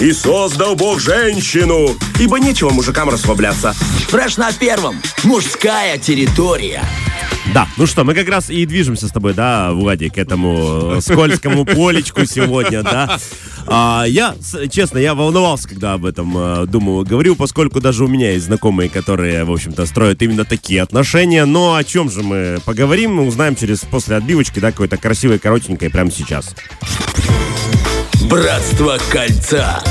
И создал Бог женщину, ибо нечего мужикам расслабляться. Фреш на первом. Мужская территория. Да, ну что, мы как раз и движемся с тобой, да, Владик, к этому скользкому полечку сегодня, да. А, я, честно, я волновался, когда об этом э, думал, говорю, поскольку даже у меня есть знакомые, которые, в общем-то, строят именно такие отношения. Но о чем же мы поговорим, мы узнаем через после отбивочки, да, какой-то красивой, коротенькой прямо сейчас. Братство кольца.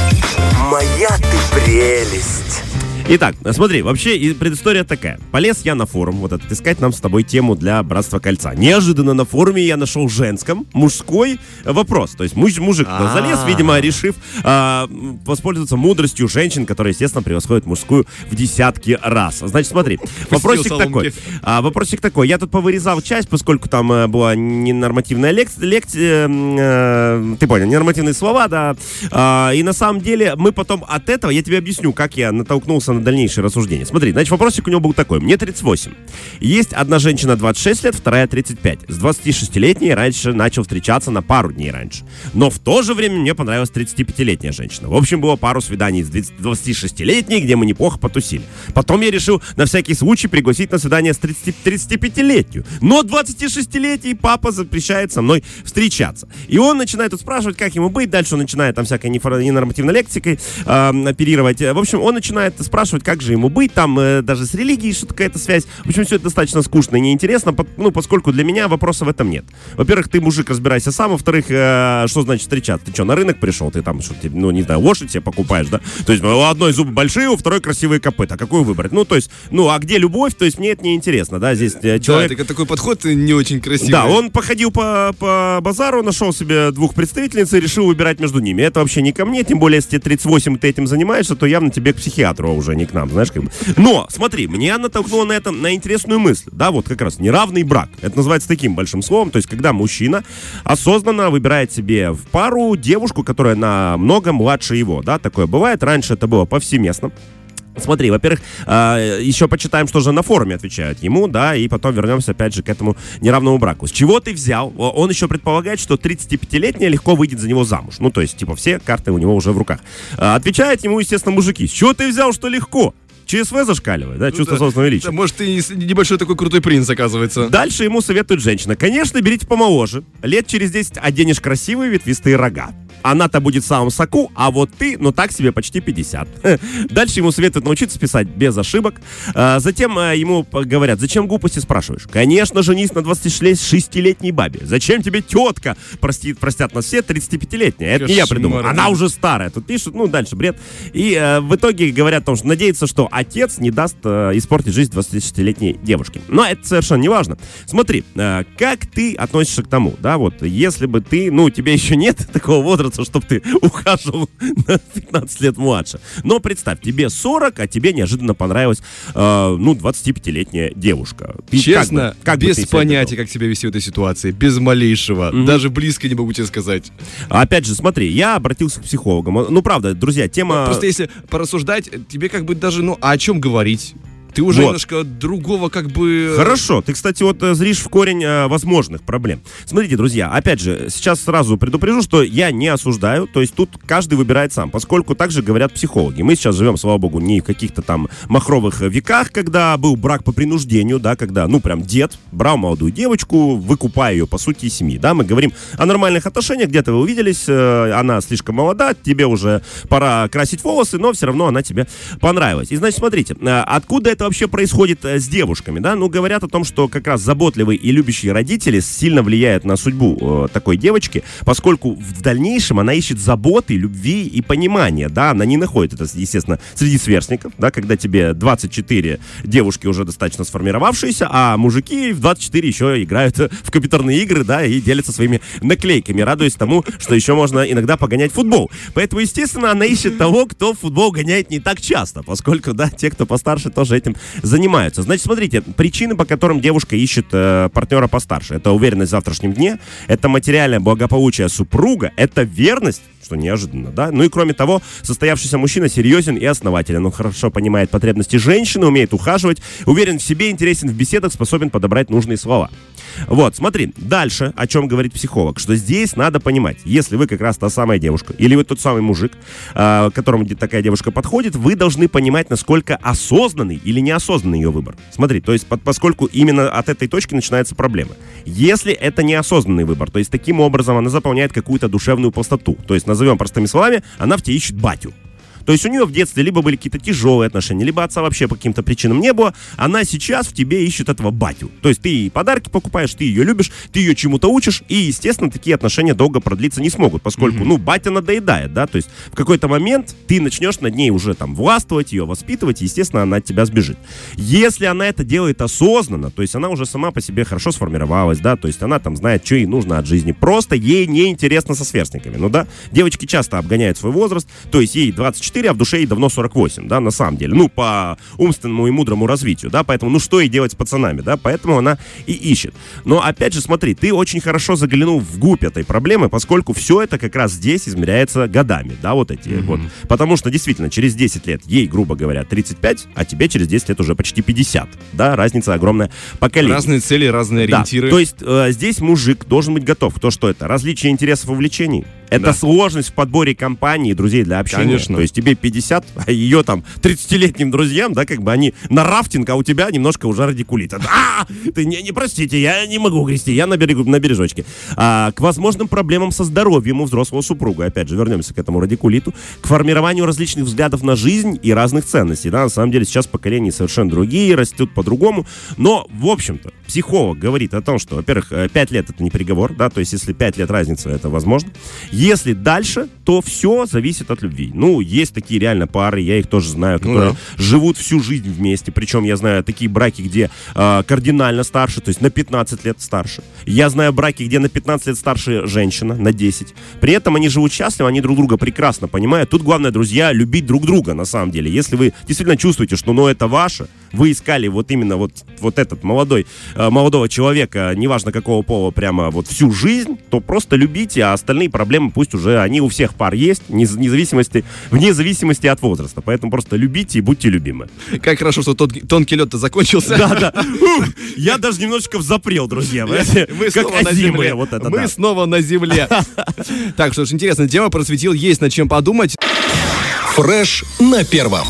Моя ты прелесть. Итак, смотри, вообще предыстория такая. Полез я на форум, вот этот, искать нам с тобой тему для Братства Кольца. Неожиданно на форуме я нашел женском, мужской вопрос. То есть муж, мужик А-а-а. залез, видимо, решив а, воспользоваться мудростью женщин, которые, естественно, превосходят мужскую в десятки раз. Значит, смотри, вопросик такой. А, вопросик такой. Я тут повырезал часть, поскольку там а, была ненормативная лекция, лекция э, ты понял, ненормативные слова, да. А, и на самом деле мы потом от этого, я тебе объясню, как я натолкнулся на дальнейшее рассуждение. Смотри, значит, вопросик у него был такой. Мне 38. Есть одна женщина 26 лет, вторая 35. С 26-летней раньше начал встречаться на пару дней раньше. Но в то же время мне понравилась 35-летняя женщина. В общем, было пару свиданий с 26-летней, где мы неплохо потусили. Потом я решил на всякий случай пригласить на свидание с 35-летнюю. Но 26-летний папа запрещает со мной встречаться. И он начинает тут спрашивать, как ему быть. Дальше он начинает там всякой ненормативной лексикой э, оперировать. В общем, он начинает спрашивать, спрашивать, как же ему быть, там э, даже с религией что-то какая-то связь. В общем, все это достаточно скучно и неинтересно, по, ну, поскольку для меня вопроса в этом нет. Во-первых, ты, мужик, разбирайся сам, во-вторых, э, что значит встречаться? Ты что, на рынок пришел? Ты там, что, ну, не знаю, лошадь себе покупаешь, да? То есть у одной зубы большие, у второй красивые копыта. Какую выбрать? Ну, то есть, ну, а где любовь? То есть мне это не интересно, да? Здесь э, человек... Да, такой подход не очень красивый. Да, он походил по, по базару, нашел себе двух представительниц и решил выбирать между ними. Это вообще не ко мне, тем более, если тебе 38 и ты этим занимаешься, то явно тебе к психиатру, уже не к нам, знаешь, как бы. Но, смотри, меня натолкнуло на этом на интересную мысль. Да, вот как раз неравный брак. Это называется таким большим словом. То есть, когда мужчина осознанно выбирает себе в пару девушку, которая намного младше его. Да, такое бывает. Раньше это было повсеместно. Смотри, во-первых, э, еще почитаем, что же на форуме отвечают ему, да, и потом вернемся опять же к этому неравному браку. С чего ты взял? Он еще предполагает, что 35-летняя легко выйдет за него замуж. Ну, то есть, типа, все карты у него уже в руках. Э, отвечают ему, естественно, мужики. С чего ты взял, что легко? ЧСВ зашкаливает, да, ну, чувство да, собственного величия. Да, может, и небольшой такой крутой принц, оказывается. Дальше ему советует женщина. Конечно, берите помоложе. Лет через 10 оденешь красивые ветвистые рога она-то будет в самом соку, а вот ты, ну так себе, почти 50. Дальше ему советуют научиться писать без ошибок. А, затем а, ему говорят, зачем глупости спрашиваешь? Конечно, женись на 26-летней бабе. Зачем тебе тетка? Простит, простят нас все, 35-летняя. Это не я придумал. Она уже старая. Тут пишут, ну дальше бред. И э, в итоге говорят о том, что надеется, что отец не даст э, испортить жизнь 26-летней девушке. Но это совершенно не важно. Смотри, э, как ты относишься к тому, да, вот, если бы ты, ну, тебе еще нет такого возраста, кажется, чтобы ты ухаживал на 15 лет младше. Но представь, тебе 40, а тебе неожиданно понравилась, э, ну, 25-летняя девушка. Ты Честно, как бы, как без понятия, как себя вести в этой ситуации, без малейшего, mm-hmm. даже близко не могу тебе сказать. Опять же, смотри, я обратился к психологам. Ну, правда, друзья, тема... Просто если порассуждать, тебе как бы даже, ну, а о чем говорить? Ты уже вот. немножко другого как бы... Хорошо. Ты, кстати, вот э, зришь в корень э, возможных проблем. Смотрите, друзья, опять же, сейчас сразу предупрежу, что я не осуждаю, то есть тут каждый выбирает сам, поскольку также говорят психологи. Мы сейчас живем, слава богу, не в каких-то там махровых веках, когда был брак по принуждению, да, когда, ну, прям дед брал молодую девочку, выкупая ее, по сути, из семьи, да, мы говорим о нормальных отношениях, где-то вы увиделись, э, она слишком молода, тебе уже пора красить волосы, но все равно она тебе понравилась. И, значит, смотрите, э, откуда это вообще происходит э, с девушками, да? Ну, говорят о том, что как раз заботливые и любящие родители сильно влияют на судьбу э, такой девочки, поскольку в дальнейшем она ищет заботы, любви и понимания, да? Она не находит это, естественно, среди сверстников, да, когда тебе 24 девушки уже достаточно сформировавшиеся, а мужики в 24 еще играют в компьютерные игры, да, и делятся своими наклейками, радуясь тому, что еще можно иногда погонять футбол. Поэтому, естественно, она ищет того, кто футбол гоняет не так часто, поскольку, да, те, кто постарше, тоже этим этим занимаются. Значит, смотрите, причины, по которым девушка ищет э, партнера постарше. Это уверенность в завтрашнем дне, это материальное благополучие супруга, это верность, что неожиданно, да? Ну и кроме того, состоявшийся мужчина серьезен и основателен. Он хорошо понимает потребности женщины, умеет ухаживать, уверен в себе, интересен в беседах, способен подобрать нужные слова. Вот, смотри, дальше, о чем говорит психолог, что здесь надо понимать, если вы как раз та самая девушка, или вы тот самый мужик, э, которому такая девушка подходит, вы должны понимать, насколько осознанный или неосознанный ее выбор. Смотри, то есть под, поскольку именно от этой точки начинается проблема. Если это неосознанный выбор, то есть таким образом она заполняет какую-то душевную пустоту, то есть назовем простыми словами, она в тебе ищет батю. То есть у нее в детстве либо были какие-то тяжелые отношения, либо отца вообще по каким-то причинам не было. Она сейчас в тебе ищет этого батю. То есть ты ей подарки покупаешь, ты ее любишь, ты ее чему-то учишь, и, естественно, такие отношения долго продлиться не смогут, поскольку, mm-hmm. ну, батя надоедает, да, то есть в какой-то момент ты начнешь над ней уже там властвовать, ее воспитывать, и, естественно, она от тебя сбежит. Если она это делает осознанно, то есть она уже сама по себе хорошо сформировалась, да, то есть она там знает, что ей нужно от жизни, просто ей неинтересно со сверстниками, ну да, девочки часто обгоняют свой возраст, то есть ей 24 24, а в душе ей давно 48, да, на самом деле. Ну, по умственному и мудрому развитию, да, поэтому, ну, что ей делать с пацанами, да, поэтому она и ищет. Но, опять же, смотри, ты очень хорошо заглянул в губь этой проблемы, поскольку все это как раз здесь измеряется годами, да, вот эти mm-hmm. вот. Потому что, действительно, через 10 лет ей, грубо говоря, 35, а тебе через 10 лет уже почти 50, да, разница огромная поколение. Разные цели, разные ориентиры. Да, то есть э, здесь мужик должен быть готов. То, что это? Различие интересов и увлечений, это да. сложность в подборе компании, друзей для общения. Конечно. То есть тебе 50, а ее там 30-летним друзьям, да, как бы они на рафтинг, а у тебя немножко уже радикулит. А, ты не, не простите, я не могу грести, я на, берегу, на бережочке. А, к возможным проблемам со здоровьем у взрослого супруга, опять же, вернемся к этому радикулиту, к формированию различных взглядов на жизнь и разных ценностей. Да, на самом деле сейчас поколения совершенно другие, растут по-другому. Но, в общем-то, психолог говорит о том, что, во-первых, 5 э, лет это не приговор, да, то есть если 5 лет разница, это возможно. Если дальше, то все зависит от любви. Ну, есть такие реально пары, я их тоже знаю, ну которые ну, да. живут всю жизнь вместе. Причем я знаю такие браки, где э, кардинально старше, то есть на 15 лет старше. Я знаю браки, где на 15 лет старше женщина, на 10. При этом они живут счастливо, они друг друга прекрасно понимают. Тут главное, друзья, любить друг друга на самом деле. Если вы действительно чувствуете, что ну это ваше, вы искали вот именно вот, вот этот молодой, э, молодого человека, неважно какого пола, прямо вот всю жизнь, то просто любите, а остальные проблемы пусть уже они у всех пар есть, вне зависимости, вне зависимости от возраста. Поэтому просто любите и будьте любимы. Как хорошо, что тот, тонкий лед-то закончился. Да, да. Я даже немножечко взапрел, друзья. Мы снова на земле. Вот это, Мы снова на земле. Так что ж, интересная тема просветил, есть над чем подумать. Фреш на первом.